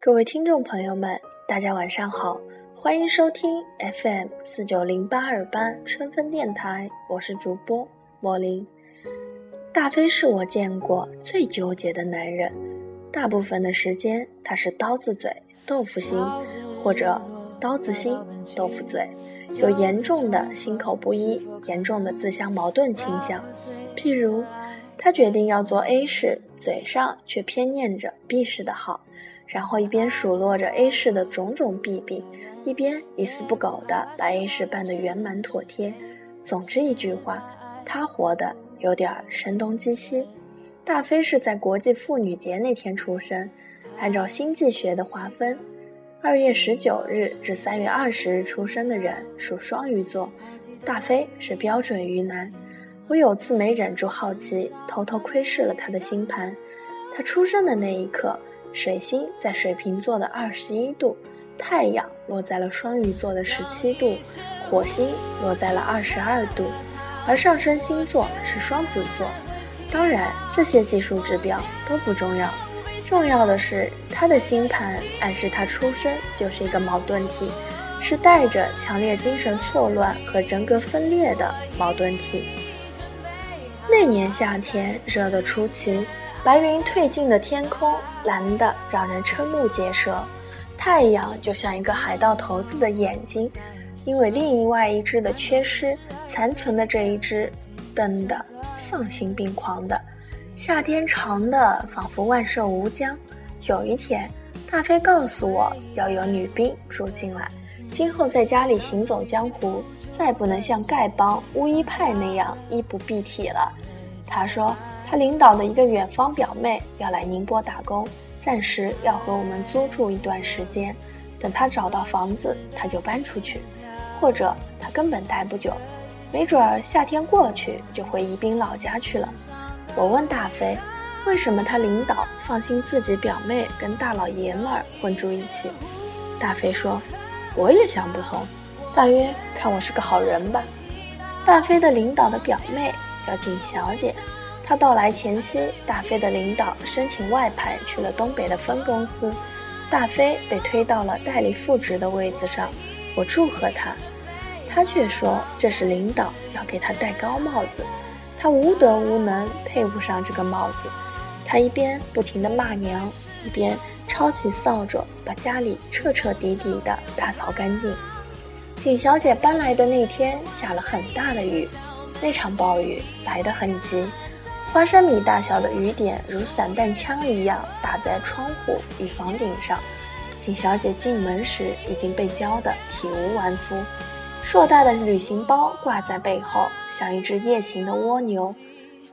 各位听众朋友们，大家晚上好，欢迎收听 FM 四九零八二八春分电台，我是主播莫林。大飞是我见过最纠结的男人，大部分的时间他是刀子嘴豆腐心，或者刀子心豆腐嘴，有严重的心口不一、严重的自相矛盾倾向。譬如，他决定要做 A 市，嘴上却偏念着 B 市的好。然后一边数落着 A 市的种种弊病，一边一丝不苟地把 A 市办得圆满妥帖。总之一句话，他活得有点声东击西。大飞是在国际妇女节那天出生，按照星际学的划分，二月十九日至三月二十日出生的人属双鱼座。大飞是标准鱼男。我有次没忍住好奇，偷偷窥视了他的星盘。他出生的那一刻。水星在水瓶座的二十一度，太阳落在了双鱼座的十七度，火星落在了二十二度，而上升星座是双子座。当然，这些技术指标都不重要，重要的是他的星盘暗示他出生就是一个矛盾体，是带着强烈精神错乱和人格分裂的矛盾体。那年夏天热得出奇。白云褪尽的天空，蓝的让人瞠目结舌。太阳就像一个海盗头子的眼睛，因为另外一只的缺失，残存的这一只瞪得丧心病狂的。夏天长的仿佛万寿无疆。有一天，大飞告诉我要有女兵住进来，今后在家里行走江湖，再不能像丐帮巫医派那样衣不蔽体了。他说。他领导的一个远方表妹要来宁波打工，暂时要和我们租住一段时间。等他找到房子，他就搬出去，或者他根本待不久，没准儿夏天过去就回宜宾老家去了。我问大飞，为什么他领导放心自己表妹跟大老爷们儿混住一起？大飞说，我也想不通，大约看我是个好人吧。大飞的领导的表妹叫景小姐。他到来前夕，大飞的领导申请外派去了东北的分公司，大飞被推到了代理副职的位子上。我祝贺他，他却说这是领导要给他戴高帽子，他无德无能，配不上这个帽子。他一边不停地骂娘，一边抄起扫帚把家里彻彻底底地打扫干净。景小姐搬来的那天下了很大的雨，那场暴雨来得很急。花生米大小的雨点如散弹枪一样打在窗户与房顶上。景小姐进门时已经被浇得体无完肤，硕大的旅行包挂在背后，像一只夜行的蜗牛，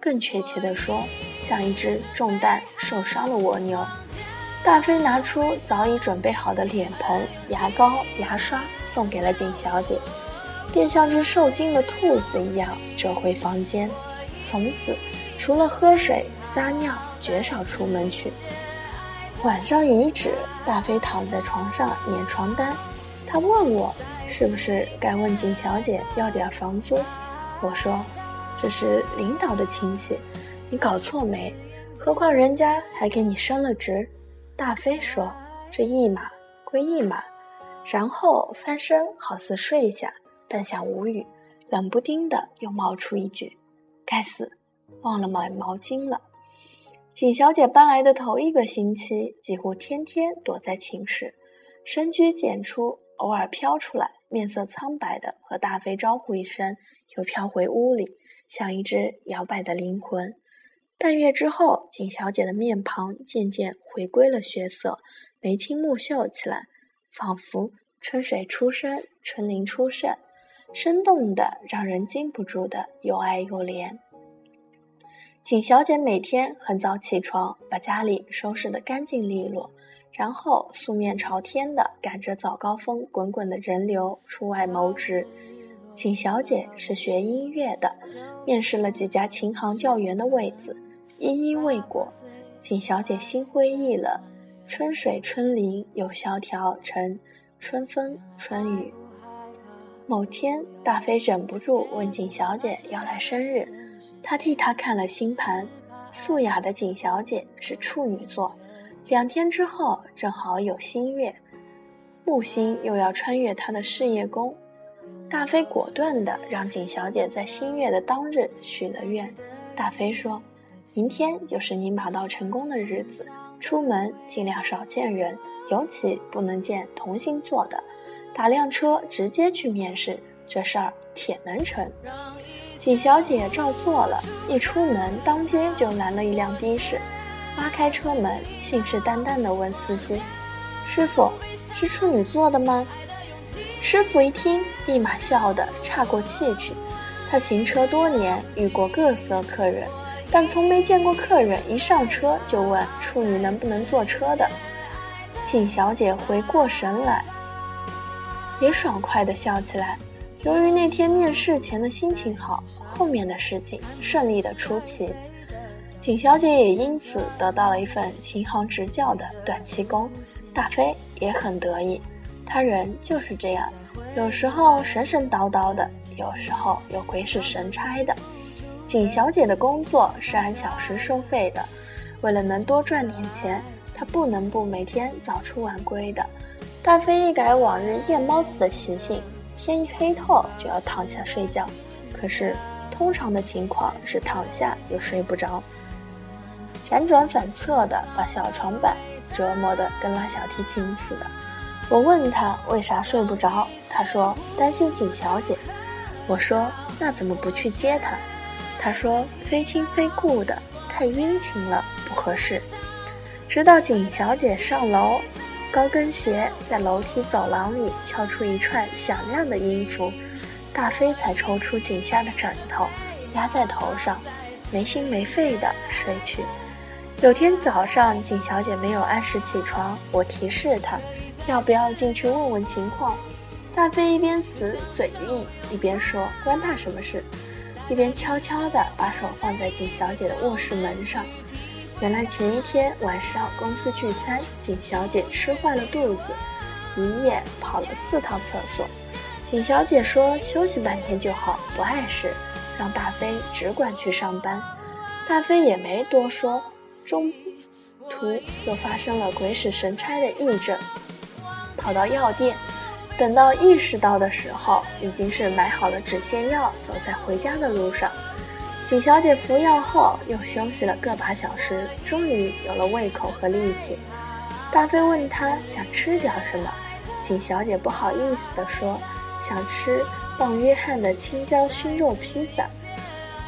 更确切地说，像一只中弹受伤的蜗牛。大飞拿出早已准备好的脸盆、牙膏、牙刷，送给了景小姐，便像只受惊的兔子一样折回房间，从此。除了喝水、撒尿，绝少出门去。晚上雨止，大飞躺在床上捻床单。他问我，是不是该问景小姐要点房租？我说，这是领导的亲戚，你搞错没？何况人家还给你升了职。大飞说，这一码归一码。然后翻身，好似睡下，半晌无语，冷不丁的又冒出一句：“该死。”忘了买毛巾了。景小姐搬来的头一个星期，几乎天天躲在寝室，深居简出，偶尔飘出来，面色苍白的和大飞招呼一声，又飘回屋里，像一只摇摆的灵魂。半月之后，景小姐的面庞渐渐回归了血色，眉清目秀起来，仿佛春水初生，春林初盛，生动的让人禁不住的又爱又怜。景小姐每天很早起床，把家里收拾得干净利落，然后素面朝天的赶着早高峰滚滚的人流出外谋职。景小姐是学音乐的，面试了几家琴行教员的位子，一一未果。景小姐心灰意冷，春水春林又萧条成春风春雨。某天，大飞忍不住问景小姐要来生日。他替他看了星盘，素雅的景小姐是处女座，两天之后，正好有新月，木星又要穿越他的事业宫。大飞果断地让景小姐在新月的当日许了愿。大飞说：“明天就是你马到成功的日子，出门尽量少见人，尤其不能见同星座的。打辆车直接去面试，这事儿铁能成。”景小姐照做了，一出门当街就拦了一辆的士，拉开车门，信誓旦旦地问司机：“师傅，是处女座的吗？”师傅一听，立马笑得岔过气去。他行车多年，遇过各色客人，但从没见过客人一上车就问处女能不能坐车的。景小姐回过神来，也爽快地笑起来。由于那天面试前的心情好，后面的事情顺利的出奇。景小姐也因此得到了一份琴行执教的短期工，大飞也很得意。他人就是这样，有时候神神叨叨的，有时候又鬼使神差的。景小姐的工作是按小时收费的，为了能多赚点钱，她不能不每天早出晚归的。大飞一改往日夜猫子的习性，天一黑透就要躺下睡觉。可是通常的情况是躺下又睡不着，辗转反侧的把小床板折磨得跟拉小提琴似的。我问他为啥睡不着，他说担心景小姐。我说那怎么不去接她？他说非亲非故的，太殷勤了，不合适。直到景小姐上楼，高跟鞋在楼梯走廊里敲出一串响亮的音符，大飞才抽出颈下的枕头压在头上，没心没肺的睡去。有天早上，景小姐没有按时起床，我提示她。要不要进去问问情况？大飞一边死嘴硬，一边说：“关他什么事？”一边悄悄地把手放在景小姐的卧室门上。原来前一天晚上公司聚餐，景小姐吃坏了肚子，一夜跑了四趟厕所。景小姐说休息半天就好，不碍事，让大飞只管去上班。大飞也没多说，中途又发生了鬼使神差的癔症。跑到药店，等到意识到的时候，已经是买好了止泻药，走在回家的路上。景小姐服药后，又休息了个把小时，终于有了胃口和力气。大飞问她想吃点什么，景小姐不好意思地说：“想吃棒约翰的青椒熏肉披萨。”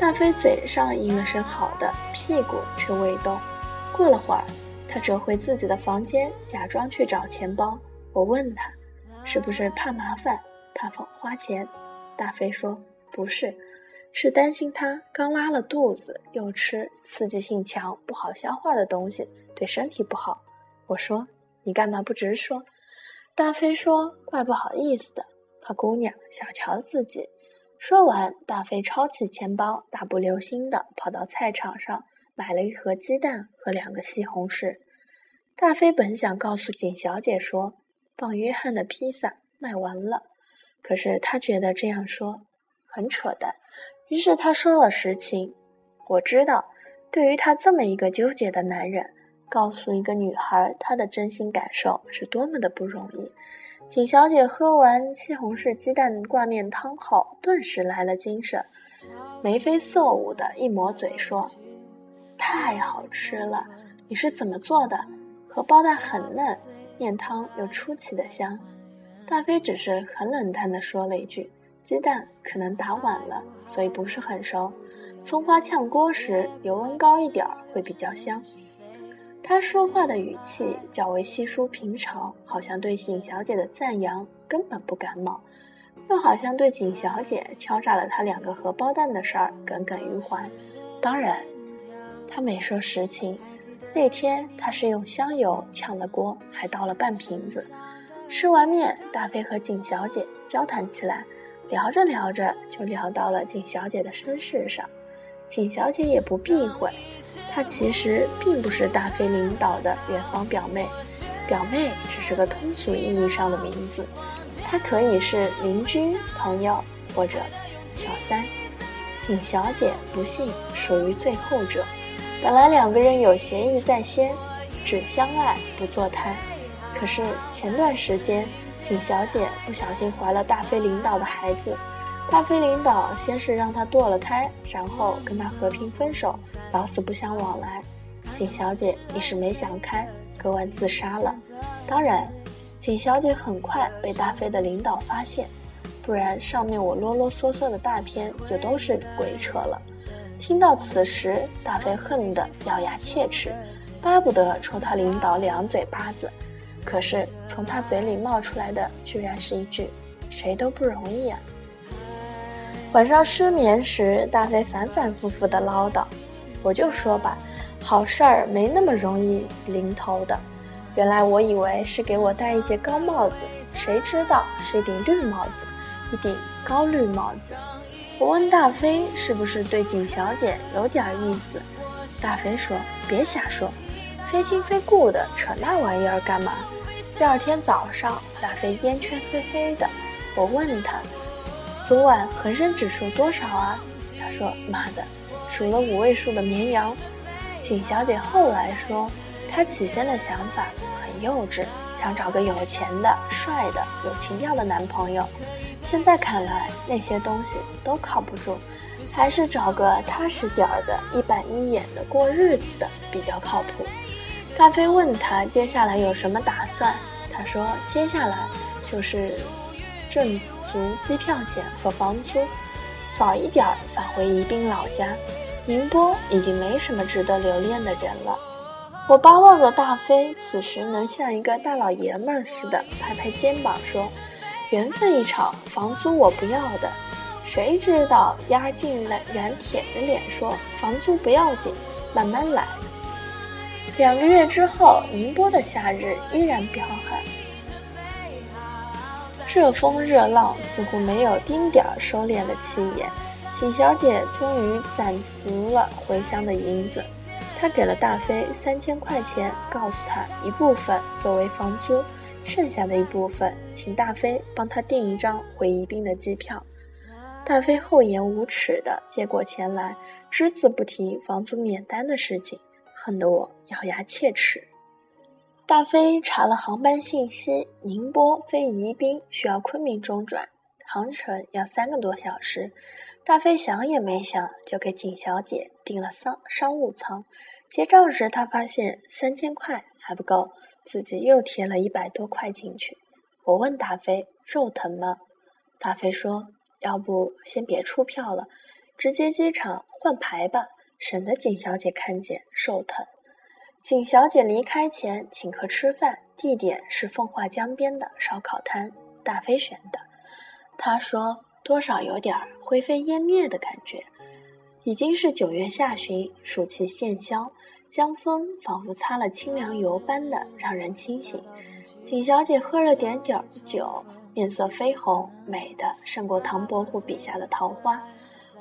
大飞嘴上应了声好的，屁股却未动。过了会儿，他折回自己的房间，假装去找钱包。我问他，是不是怕麻烦，怕花钱？大飞说不是，是担心他刚拉了肚子，又吃刺激性强、不好消化的东西，对身体不好。我说你干嘛不直说？大飞说怪不好意思的，怕姑娘小瞧自己。说完，大飞抄起钱包，大步流星的跑到菜场上买了一盒鸡蛋和两个西红柿。大飞本想告诉景小姐说。放约翰的披萨卖完了，可是他觉得这样说很扯淡，于是他说了实情。我知道，对于他这么一个纠结的男人，告诉一个女孩他的真心感受是多么的不容易。景小姐喝完西红柿鸡蛋挂面汤后，顿时来了精神，眉飞色舞的一抹嘴说：“太好吃了，你是怎么做的？荷包蛋很嫩。”面汤又出奇的香，大飞只是很冷淡地说了一句：“鸡蛋可能打晚了，所以不是很熟。葱花炝锅时油温高一点儿会比较香。”他说话的语气较为稀疏平常，好像对景小姐的赞扬根本不感冒，又好像对景小姐敲诈了他两个荷包蛋的事儿耿耿于怀。当然，他没说实情。那天他是用香油炝的锅，还倒了半瓶子。吃完面，大飞和景小姐交谈起来，聊着聊着就聊到了景小姐的身世上。景小姐也不避讳，她其实并不是大飞领导的远房表妹，表妹只是个通俗意义上的名字，她可以是邻居、朋友或者小三。景小姐不幸属于最后者。本来两个人有协议在先，只相爱不做胎。可是前段时间，景小姐不小心怀了大飞领导的孩子，大飞领导先是让她堕了胎，然后跟她和平分手，老死不相往来。景小姐一时没想开，割腕自杀了。当然，景小姐很快被大飞的领导发现，不然上面我啰啰嗦嗦的大片就都是鬼扯了。听到此时，大飞恨得咬牙切齿，巴不得抽他领导两嘴巴子。可是从他嘴里冒出来的，居然是一句：“谁都不容易啊。”晚上失眠时，大飞反反复复的唠叨：“我就说吧，好事儿没那么容易临头的。原来我以为是给我戴一顶高帽子，谁知道是一顶绿帽子，一顶高绿帽子。”我问大飞是不是对景小姐有点意思，大飞说：“别瞎说，非亲非故的，扯那玩意儿干嘛？”第二天早上，大飞烟圈黑黑的，我问他：“昨晚恒生指数多少啊？”他说：“妈的，数了五位数的绵羊。”景小姐后来说，她起先的想法很幼稚，想找个有钱的、帅的、有情调的男朋友。现在看来，那些东西都靠不住，还是找个踏实点儿的、一板一眼的过日子的比较靠谱。大飞问他接下来有什么打算，他说接下来就是挣足机票钱和房租，早一点返回宜宾老家。宁波已经没什么值得留恋的人了。我巴望着大飞此时能像一个大老爷们似的拍拍肩膀说。缘分一场，房租我不要的。谁知道丫竟然舔着脸说房租不要紧，慢慢来。两个月之后，宁波的夏日依然彪悍，热风热浪似乎没有丁点儿收敛的气焰。景小姐终于攒足了回乡的银子，她给了大飞三千块钱，告诉他一部分作为房租。剩下的一部分，请大飞帮他订一张回宜宾的机票。大飞厚颜无耻地接过钱来，只字不提房租免单的事情，恨得我咬牙切齿。大飞查了航班信息，宁波飞宜宾需要昆明中转，航程要三个多小时。大飞想也没想，就给景小姐订了商商务舱。结账时，他发现三千块还不够。自己又贴了一百多块进去。我问大飞：“肉疼吗？”大飞说：“要不先别出票了，直接机场换牌吧，省得景小姐看见肉疼。”景小姐离开前请客吃饭，地点是奉化江边的烧烤摊，大飞选的。他说：“多少有点灰飞烟灭的感觉。”已经是九月下旬，暑气渐消。江风仿佛擦了清凉油般的让人清醒。景小姐喝了点酒，酒面色绯红，美的胜过唐伯虎笔下的桃花。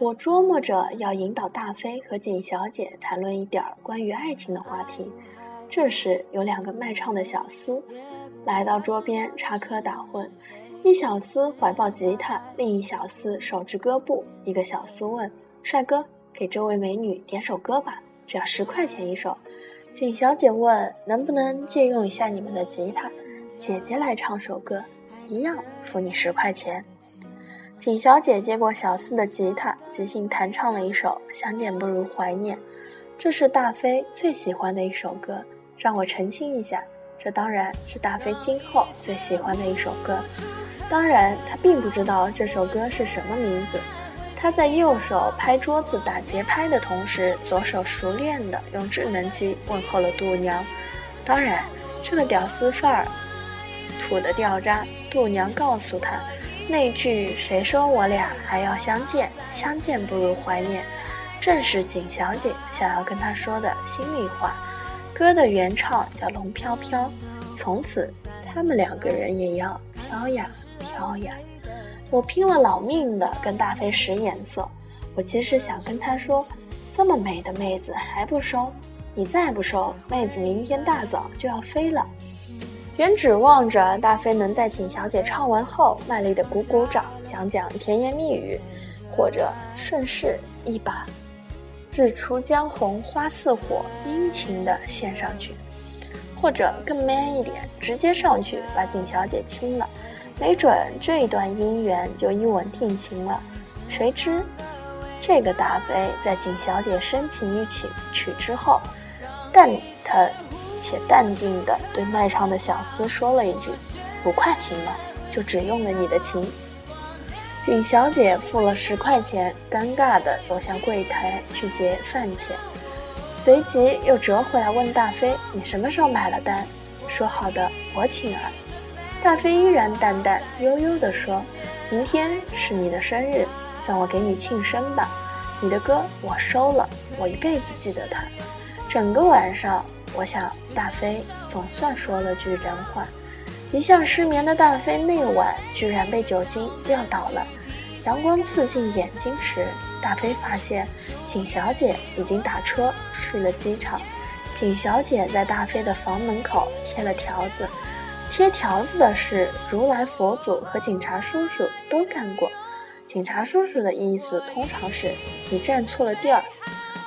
我琢磨着要引导大飞和景小姐谈论一点关于爱情的话题。这时有两个卖唱的小厮来到桌边插科打诨，一小厮怀抱吉他，另一小厮手执歌布。一个小厮问：“帅哥，给这位美女点首歌吧。”只要十块钱一首，景小姐问能不能借用一下你们的吉他，姐姐来唱首歌，一样付你十块钱。景小姐接过小四的吉他，即兴弹唱了一首《相见不如怀念》，这是大飞最喜欢的一首歌。让我澄清一下，这当然是大飞今后最喜欢的一首歌。当然，他并不知道这首歌是什么名字。他在右手拍桌子打节拍的同时，左手熟练地用智能机问候了度娘。当然，这个屌丝范儿土的掉渣。度娘告诉他，那句“谁说我俩还要相见？相见不如怀念”，正是景小姐想要跟他说的心里话。歌的原唱叫龙飘飘，从此他们两个人也要飘呀飘呀。我拼了老命的跟大飞使眼色，我其实想跟他说，这么美的妹子还不收，你再不收，妹子明天大早就要飞了。原指望着大飞能在景小姐唱完后卖力的鼓鼓掌，讲讲甜言蜜语，或者顺势一把“日出江红花似火”殷勤的献上去。或者更 man 一点，直接上去把景小姐亲了，没准这一段姻缘就一吻定情了。谁知，这个大飞在景小姐深情欲曲曲之后，蛋疼且淡定地对卖唱的小厮说了一句：“五块行了，就只用了你的情。”景小姐付了十块钱，尴尬地走向柜台去结饭钱。随即又折回来问大飞：“你什么时候买了单？说好的我请啊。”大飞依然淡淡悠悠地说：“明天是你的生日，算我给你庆生吧。你的歌我收了，我一辈子记得它。”整个晚上，我想大飞总算说了句人话。一向失眠的大飞那晚居然被酒精撂倒了。阳光刺进眼睛时，大飞发现景小姐已经打车去了机场。景小姐在大飞的房门口贴了条子，贴条子的是如来佛祖和警察叔叔都干过。警察叔叔的意思通常是你站错了地儿，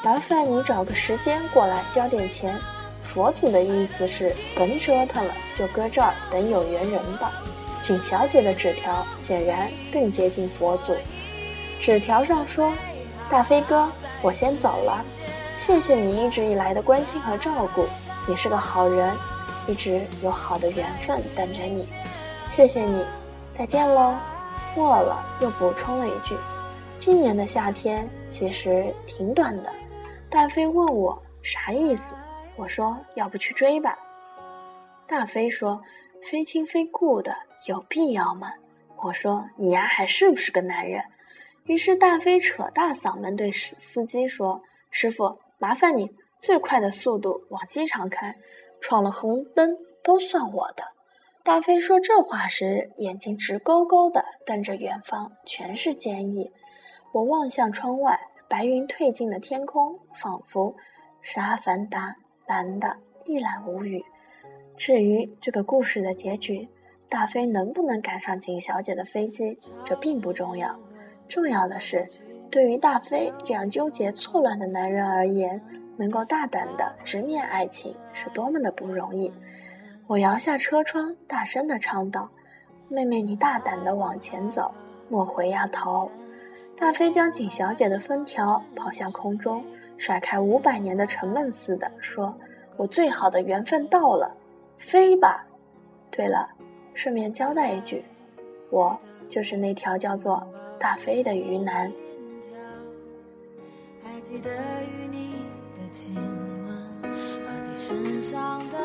麻烦你找个时间过来交点钱。佛祖的意思是甭折腾了，就搁这儿等有缘人吧。景小姐的纸条显然更接近佛祖。纸条上说：“大飞哥，我先走了，谢谢你一直以来的关心和照顾，你是个好人，一直有好的缘分等着你，谢谢你，再见喽。”末了又补充了一句：“今年的夏天其实挺短的。”大飞问我啥意思，我说：“要不去追吧。”大飞说：“非亲非故的。”有必要吗？我说你呀，还是不是个男人？于是大飞扯大嗓门对司机说：“师傅，麻烦你最快的速度往机场开，闯了红灯都算我的。”大飞说这话时，眼睛直勾勾的瞪着远方，全是坚毅。我望向窗外，白云褪尽的天空，仿佛是阿凡达，蓝的一览无余。至于这个故事的结局。大飞能不能赶上景小姐的飞机，这并不重要。重要的是，对于大飞这样纠结错乱的男人而言，能够大胆的直面爱情是多么的不容易。我摇下车窗，大声的唱道：“妹妹，你大胆的往前走，莫回呀头。”大飞将景小姐的封条抛向空中，甩开五百年的沉闷似的说：“我最好的缘分到了，飞吧。”对了。顺便交代一句，我就是那条叫做大飞的鱼男。还记得与你的亲吻和你身上的